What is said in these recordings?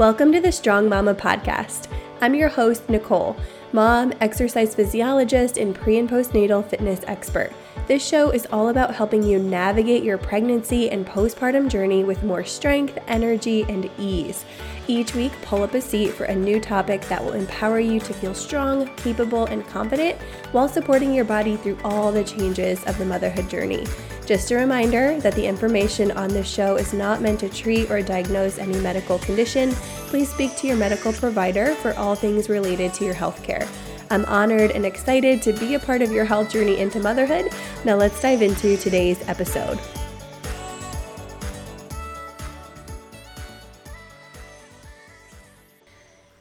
Welcome to the Strong Mama podcast. I'm your host, Nicole, mom, exercise physiologist, and pre and postnatal fitness expert. This show is all about helping you navigate your pregnancy and postpartum journey with more strength, energy, and ease. Each week, pull up a seat for a new topic that will empower you to feel strong, capable, and confident while supporting your body through all the changes of the motherhood journey. Just a reminder that the information on this show is not meant to treat or diagnose any medical condition. Please speak to your medical provider for all things related to your healthcare. I'm honored and excited to be a part of your health journey into motherhood. Now, let's dive into today's episode.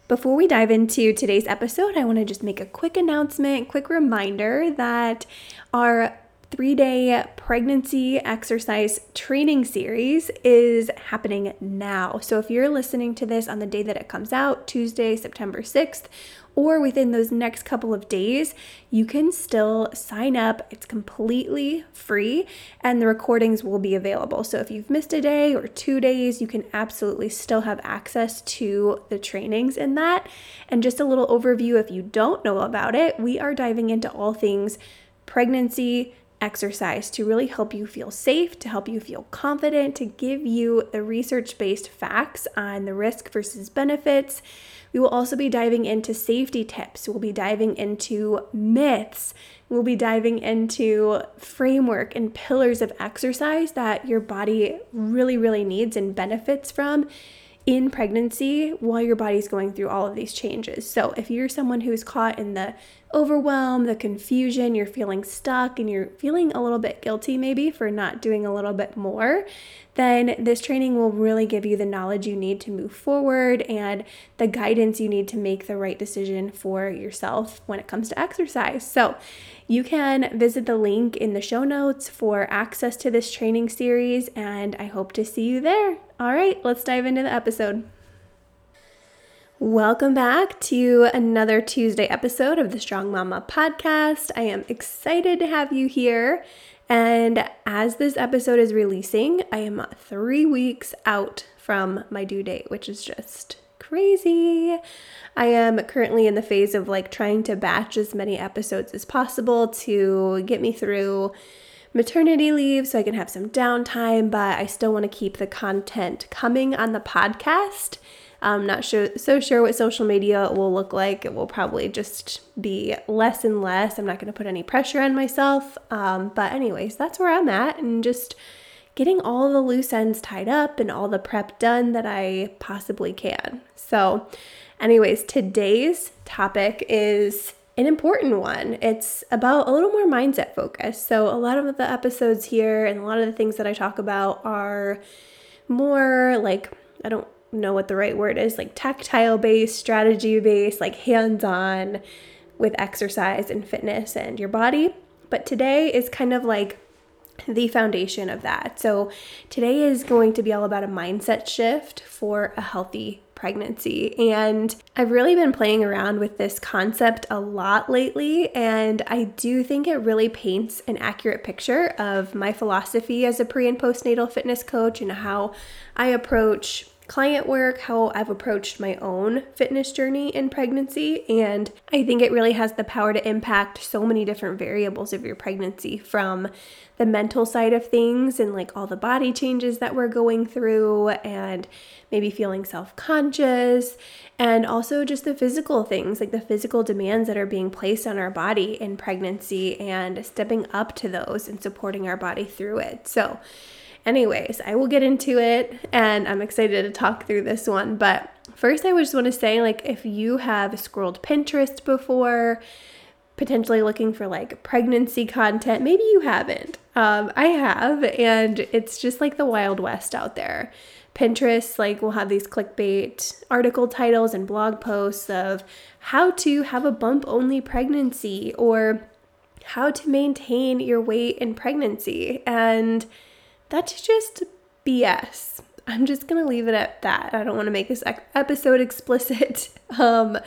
Before we dive into today's episode, I want to just make a quick announcement, quick reminder that our three day pregnancy exercise training series is happening now. So if you're listening to this on the day that it comes out, Tuesday, September 6th, or within those next couple of days, you can still sign up. It's completely free and the recordings will be available. So if you've missed a day or two days, you can absolutely still have access to the trainings in that. And just a little overview if you don't know about it, we are diving into all things pregnancy exercise to really help you feel safe, to help you feel confident, to give you the research based facts on the risk versus benefits. We will also be diving into safety tips. We'll be diving into myths. We'll be diving into framework and pillars of exercise that your body really, really needs and benefits from in pregnancy while your body's going through all of these changes. So, if you're someone who's caught in the overwhelm, the confusion, you're feeling stuck, and you're feeling a little bit guilty maybe for not doing a little bit more, then this training will really give you the knowledge you need to move forward and the guidance you need to make the right decision for yourself when it comes to exercise. So, you can visit the link in the show notes for access to this training series, and I hope to see you there. All right, let's dive into the episode. Welcome back to another Tuesday episode of the Strong Mama podcast. I am excited to have you here. And as this episode is releasing, I am three weeks out from my due date, which is just crazy. I am currently in the phase of like trying to batch as many episodes as possible to get me through maternity leave so I can have some downtime, but I still want to keep the content coming on the podcast I'm not sure, so sure what social media will look like. It will probably just be less and less. I'm not going to put any pressure on myself. Um, but, anyways, that's where I'm at and just getting all the loose ends tied up and all the prep done that I possibly can. So, anyways, today's topic is an important one. It's about a little more mindset focus. So, a lot of the episodes here and a lot of the things that I talk about are more like, I don't know what the right word is like tactile based, strategy based, like hands on with exercise and fitness and your body. But today is kind of like the foundation of that. So today is going to be all about a mindset shift for a healthy pregnancy. And I've really been playing around with this concept a lot lately, and I do think it really paints an accurate picture of my philosophy as a pre and postnatal fitness coach and how I approach client work, how I've approached my own fitness journey in pregnancy. And I think it really has the power to impact so many different variables of your pregnancy from the mental side of things and like all the body changes that we're going through and maybe feeling self conscious and also just the physical things like the physical demands that are being placed on our body in pregnancy and stepping up to those and supporting our body through it. So, Anyways, I will get into it and I'm excited to talk through this one. But first, I just want to say like, if you have scrolled Pinterest before, potentially looking for like pregnancy content, maybe you haven't. Um, I have, and it's just like the Wild West out there. Pinterest, like, will have these clickbait article titles and blog posts of how to have a bump only pregnancy or how to maintain your weight in pregnancy. And that's just BS. I'm just going to leave it at that. I don't want to make this episode explicit. Um,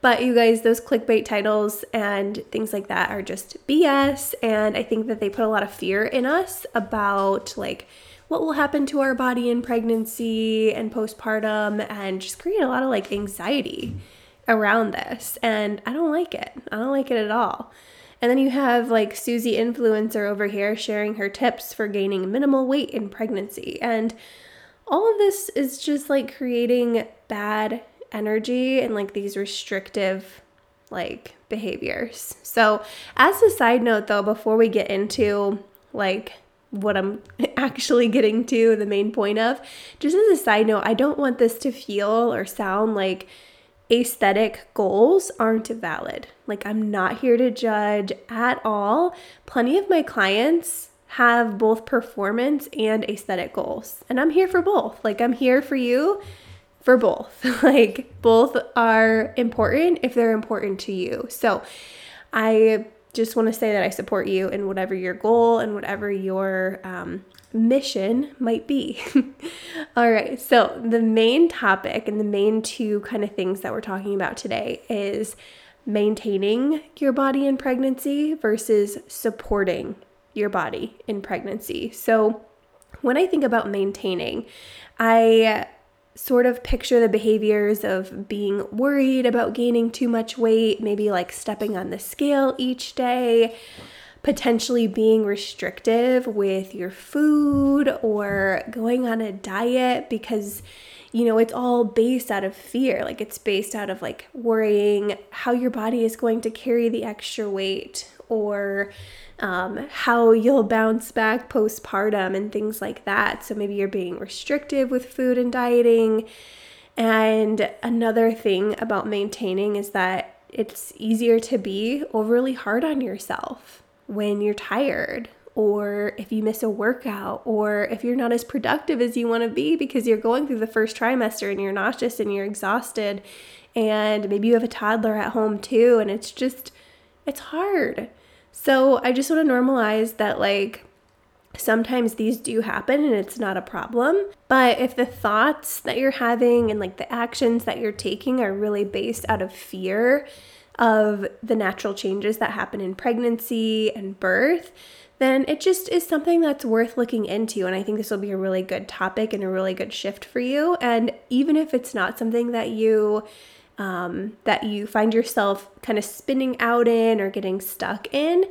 but you guys, those clickbait titles and things like that are just BS. And I think that they put a lot of fear in us about like what will happen to our body in pregnancy and postpartum and just create a lot of like anxiety around this. And I don't like it. I don't like it at all. And then you have like Susie influencer over here sharing her tips for gaining minimal weight in pregnancy. And all of this is just like creating bad energy and like these restrictive like behaviors. So, as a side note though, before we get into like what I'm actually getting to, the main point of, just as a side note, I don't want this to feel or sound like aesthetic goals aren't valid. Like, I'm not here to judge at all. Plenty of my clients have both performance and aesthetic goals, and I'm here for both. Like, I'm here for you for both. like, both are important if they're important to you. So, I just want to say that I support you in whatever your goal and whatever your um, mission might be. All right, so the main topic and the main two kind of things that we're talking about today is maintaining your body in pregnancy versus supporting your body in pregnancy. So, when I think about maintaining, I sort of picture the behaviors of being worried about gaining too much weight, maybe like stepping on the scale each day, potentially being restrictive with your food or going on a diet because you know, it's all based out of fear. Like it's based out of like worrying how your body is going to carry the extra weight or um, how you'll bounce back postpartum and things like that. So maybe you're being restrictive with food and dieting. And another thing about maintaining is that it's easier to be overly hard on yourself when you're tired or if you miss a workout or if you're not as productive as you want to be because you're going through the first trimester and you're nauseous and you're exhausted and maybe you have a toddler at home too and it's just it's hard. So I just want to normalize that, like, sometimes these do happen and it's not a problem. But if the thoughts that you're having and like the actions that you're taking are really based out of fear of the natural changes that happen in pregnancy and birth, then it just is something that's worth looking into. And I think this will be a really good topic and a really good shift for you. And even if it's not something that you um, that you find yourself kind of spinning out in or getting stuck in,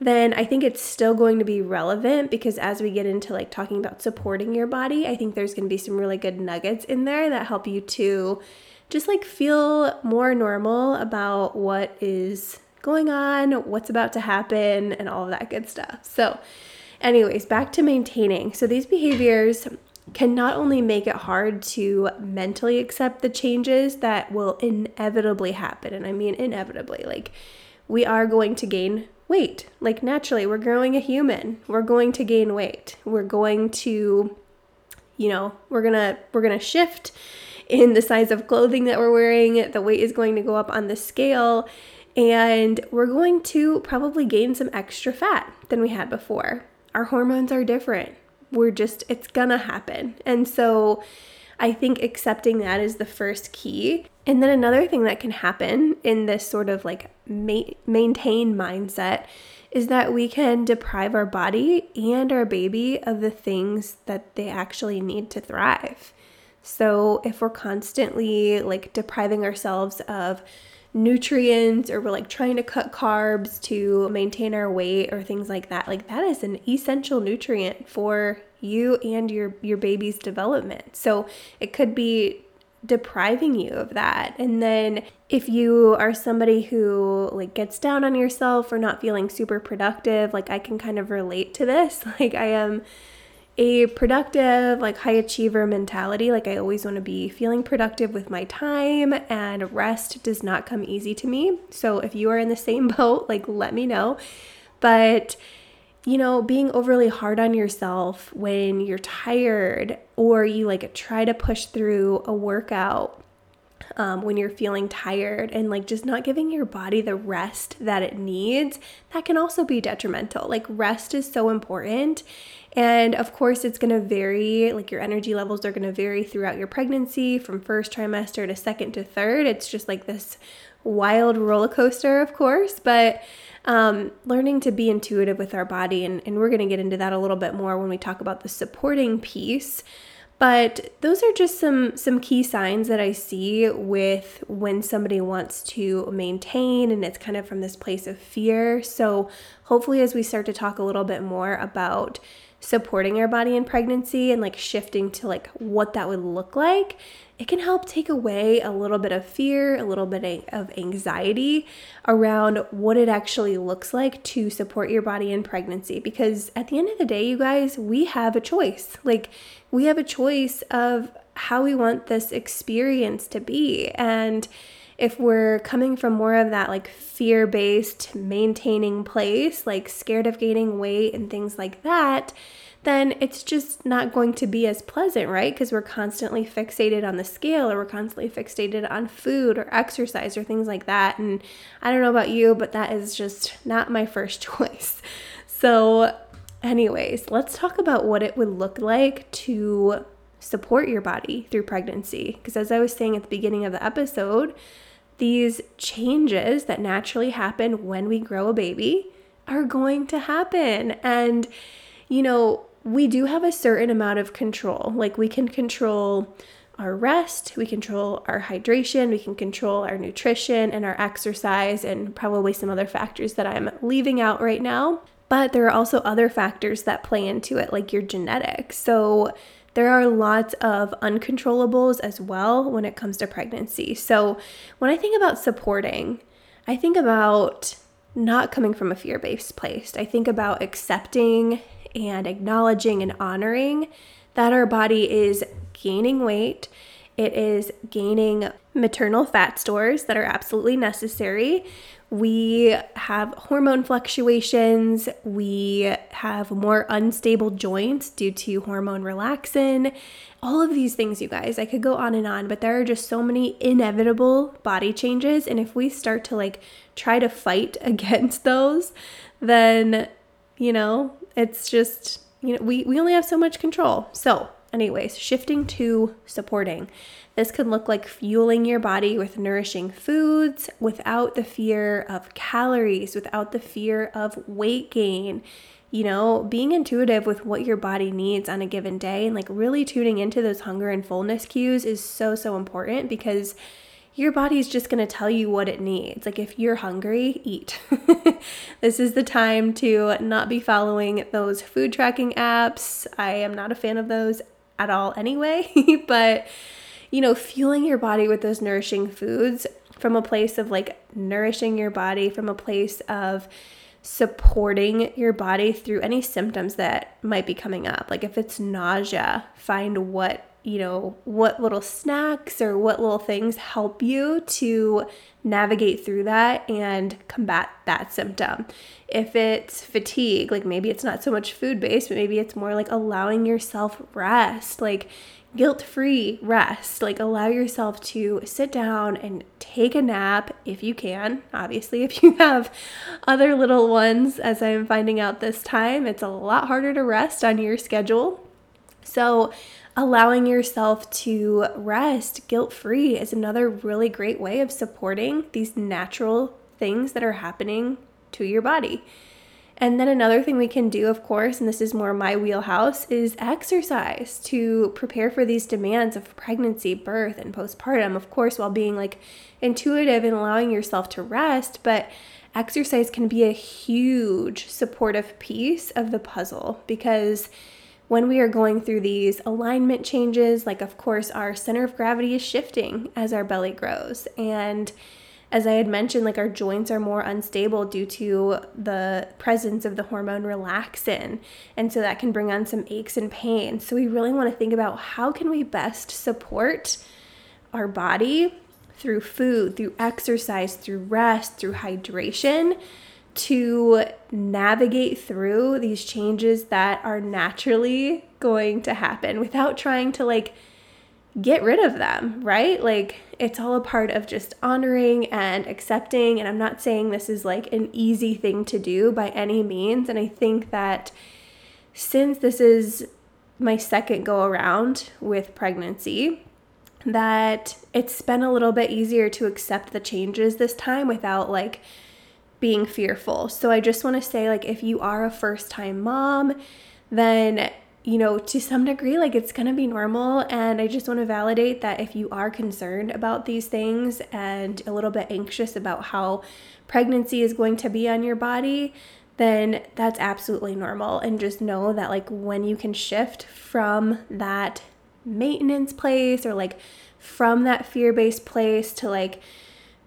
then I think it's still going to be relevant because as we get into like talking about supporting your body, I think there's going to be some really good nuggets in there that help you to just like feel more normal about what is going on, what's about to happen, and all of that good stuff. So, anyways, back to maintaining. So, these behaviors can not only make it hard to mentally accept the changes that will inevitably happen, and I mean inevitably, like we are going to gain weight. Like naturally, we're growing a human. We're going to gain weight. We're going to you know, we're going to we're going to shift in the size of clothing that we're wearing. The weight is going to go up on the scale and we're going to probably gain some extra fat than we had before. Our hormones are different we're just, it's gonna happen. And so I think accepting that is the first key. And then another thing that can happen in this sort of like ma- maintain mindset is that we can deprive our body and our baby of the things that they actually need to thrive. So if we're constantly like depriving ourselves of nutrients or we're like trying to cut carbs to maintain our weight or things like that. Like that is an essential nutrient for you and your your baby's development. So it could be depriving you of that. And then if you are somebody who like gets down on yourself or not feeling super productive like i can kind of relate to this. Like i am a productive, like high achiever mentality. Like I always want to be feeling productive with my time, and rest does not come easy to me. So if you are in the same boat, like let me know. But you know, being overly hard on yourself when you're tired or you like try to push through a workout um, when you're feeling tired and like just not giving your body the rest that it needs, that can also be detrimental. Like, rest is so important. And of course, it's to vary, like your energy levels are to vary throughout your pregnancy from first trimester to second to third. It's just like this wild roller coaster, of course, but um, learning to be intuitive with our body. And, and we're to get into that a little bit more when we talk about the supporting piece. But those are just some some key signs that I see with when somebody wants to maintain and it's kind of from this place of fear. So hopefully as we start to talk a little bit more about supporting our body in pregnancy and like shifting to like what that would look like, it can help take away a little bit of fear, a little bit of anxiety around what it actually looks like to support your body in pregnancy. Because at the end of the day, you guys, we have a choice. Like, we have a choice of how we want this experience to be. And if we're coming from more of that like fear based maintaining place, like scared of gaining weight and things like that, then it's just not going to be as pleasant, right? Because we're constantly fixated on the scale or we're constantly fixated on food or exercise or things like that. And I don't know about you, but that is just not my first choice. So, anyways, let's talk about what it would look like to support your body through pregnancy. Because as I was saying at the beginning of the episode, these changes that naturally happen when we grow a baby are going to happen. And, you know, we do have a certain amount of control. Like we can control our rest, we control our hydration, we can control our nutrition and our exercise, and probably some other factors that I'm leaving out right now. But there are also other factors that play into it, like your genetics. So there are lots of uncontrollables as well when it comes to pregnancy. So when I think about supporting, I think about not coming from a fear based place. I think about accepting and acknowledging and honoring that our body is gaining weight. It is gaining maternal fat stores that are absolutely necessary. We have hormone fluctuations. We have more unstable joints due to hormone relaxin. All of these things, you guys, I could go on and on, but there are just so many inevitable body changes. And if we start to like try to fight against those, then, you know, it's just, you know, we, we only have so much control. So, anyways, shifting to supporting. This could look like fueling your body with nourishing foods without the fear of calories, without the fear of weight gain. You know, being intuitive with what your body needs on a given day and like really tuning into those hunger and fullness cues is so, so important because your body's just going to tell you what it needs. Like if you're hungry, eat. this is the time to not be following those food tracking apps. I am not a fan of those at all anyway, but you know, fueling your body with those nourishing foods from a place of like nourishing your body from a place of supporting your body through any symptoms that might be coming up. Like if it's nausea, find what you know, what little snacks or what little things help you to navigate through that and combat that symptom. If it's fatigue, like maybe it's not so much food based, but maybe it's more like allowing yourself rest, like guilt free rest. Like allow yourself to sit down and take a nap if you can. Obviously, if you have other little ones, as I'm finding out this time, it's a lot harder to rest on your schedule. So, allowing yourself to rest guilt free is another really great way of supporting these natural things that are happening to your body. And then another thing we can do, of course, and this is more my wheelhouse, is exercise to prepare for these demands of pregnancy, birth, and postpartum, of course, while being like intuitive and allowing yourself to rest. But exercise can be a huge supportive piece of the puzzle because when we are going through these alignment changes, like of course our center of gravity is shifting as our belly grows. And as I had mentioned, like our joints are more unstable due to the presence of the hormone relaxin. And so that can bring on some aches and pains. So we really want to think about how can we best support our body through food, through exercise, through rest, through hydration to navigate through these changes that are naturally going to happen without trying to like get rid of them, right? Like it's all a part of just honoring and accepting. And I'm not saying this is like an easy thing to do by any means. And I think that since this is my second go around with pregnancy, that it's been a little bit easier to accept the changes this time without like being fearful. So I just want to say like if you are a first time mom, then you know, to some degree, like it's gonna be normal. And I just wanna validate that if you are concerned about these things and a little bit anxious about how pregnancy is going to be on your body, then that's absolutely normal. And just know that, like, when you can shift from that maintenance place or like from that fear based place to like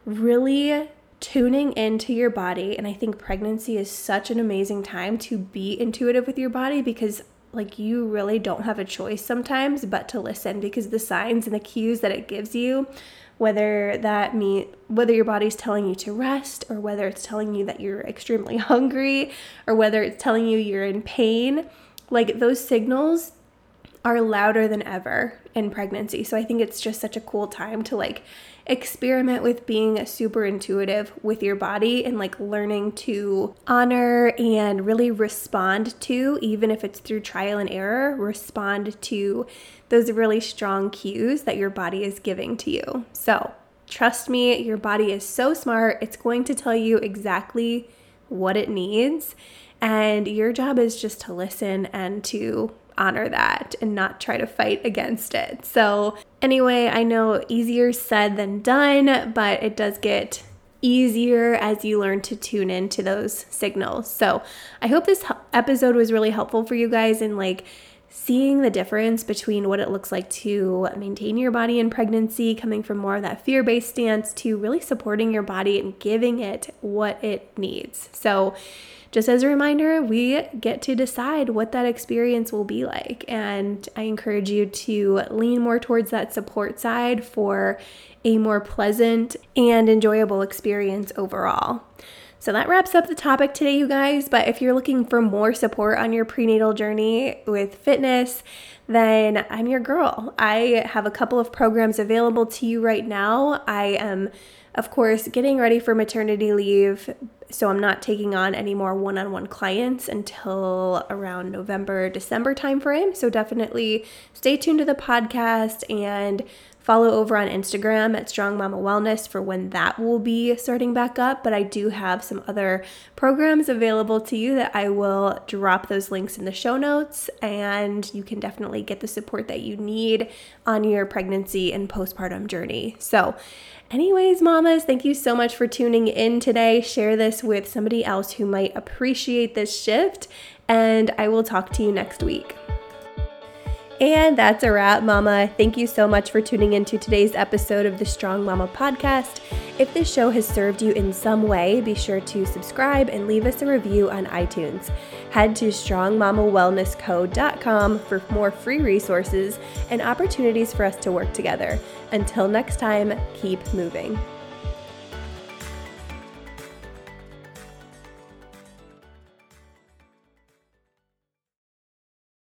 really tuning into your body. And I think pregnancy is such an amazing time to be intuitive with your body because like you really don't have a choice sometimes but to listen because the signs and the cues that it gives you whether that mean whether your body's telling you to rest or whether it's telling you that you're extremely hungry or whether it's telling you you're in pain like those signals are louder than ever in pregnancy so i think it's just such a cool time to like experiment with being super intuitive with your body and like learning to honor and really respond to, even if it's through trial and error, respond to those really strong cues that your body is giving to you. So, trust me, your body is so smart. It's going to tell you exactly what it needs. And your job is just to listen and to honor that and not try to fight against it. So, anyway, I know easier said than done, but it does get easier as you learn to tune into those signals. So, I hope this episode was really helpful for you guys and like seeing the difference between what it looks like to maintain your body in pregnancy, coming from more of that fear based stance to really supporting your body and giving it what it needs. So, just as a reminder, we get to decide what that experience will be like. And I encourage you to lean more towards that support side for a more pleasant and enjoyable experience overall. So that wraps up the topic today, you guys. But if you're looking for more support on your prenatal journey with fitness, then I'm your girl. I have a couple of programs available to you right now. I am, of course, getting ready for maternity leave, so I'm not taking on any more one-on-one clients until around November, December timeframe. So definitely stay tuned to the podcast and follow over on Instagram at Strong Mama Wellness for when that will be starting back up. But I do have some other programs available to you that I will drop those links in the show notes, and you can definitely get the support that you need on your pregnancy and postpartum journey. So, Anyways, mamas, thank you so much for tuning in today. Share this with somebody else who might appreciate this shift, and I will talk to you next week. And that's a wrap, Mama. Thank you so much for tuning into today's episode of the Strong Mama podcast. If this show has served you in some way, be sure to subscribe and leave us a review on iTunes. Head to strongmamawellnessco.com for more free resources and opportunities for us to work together. Until next time, keep moving.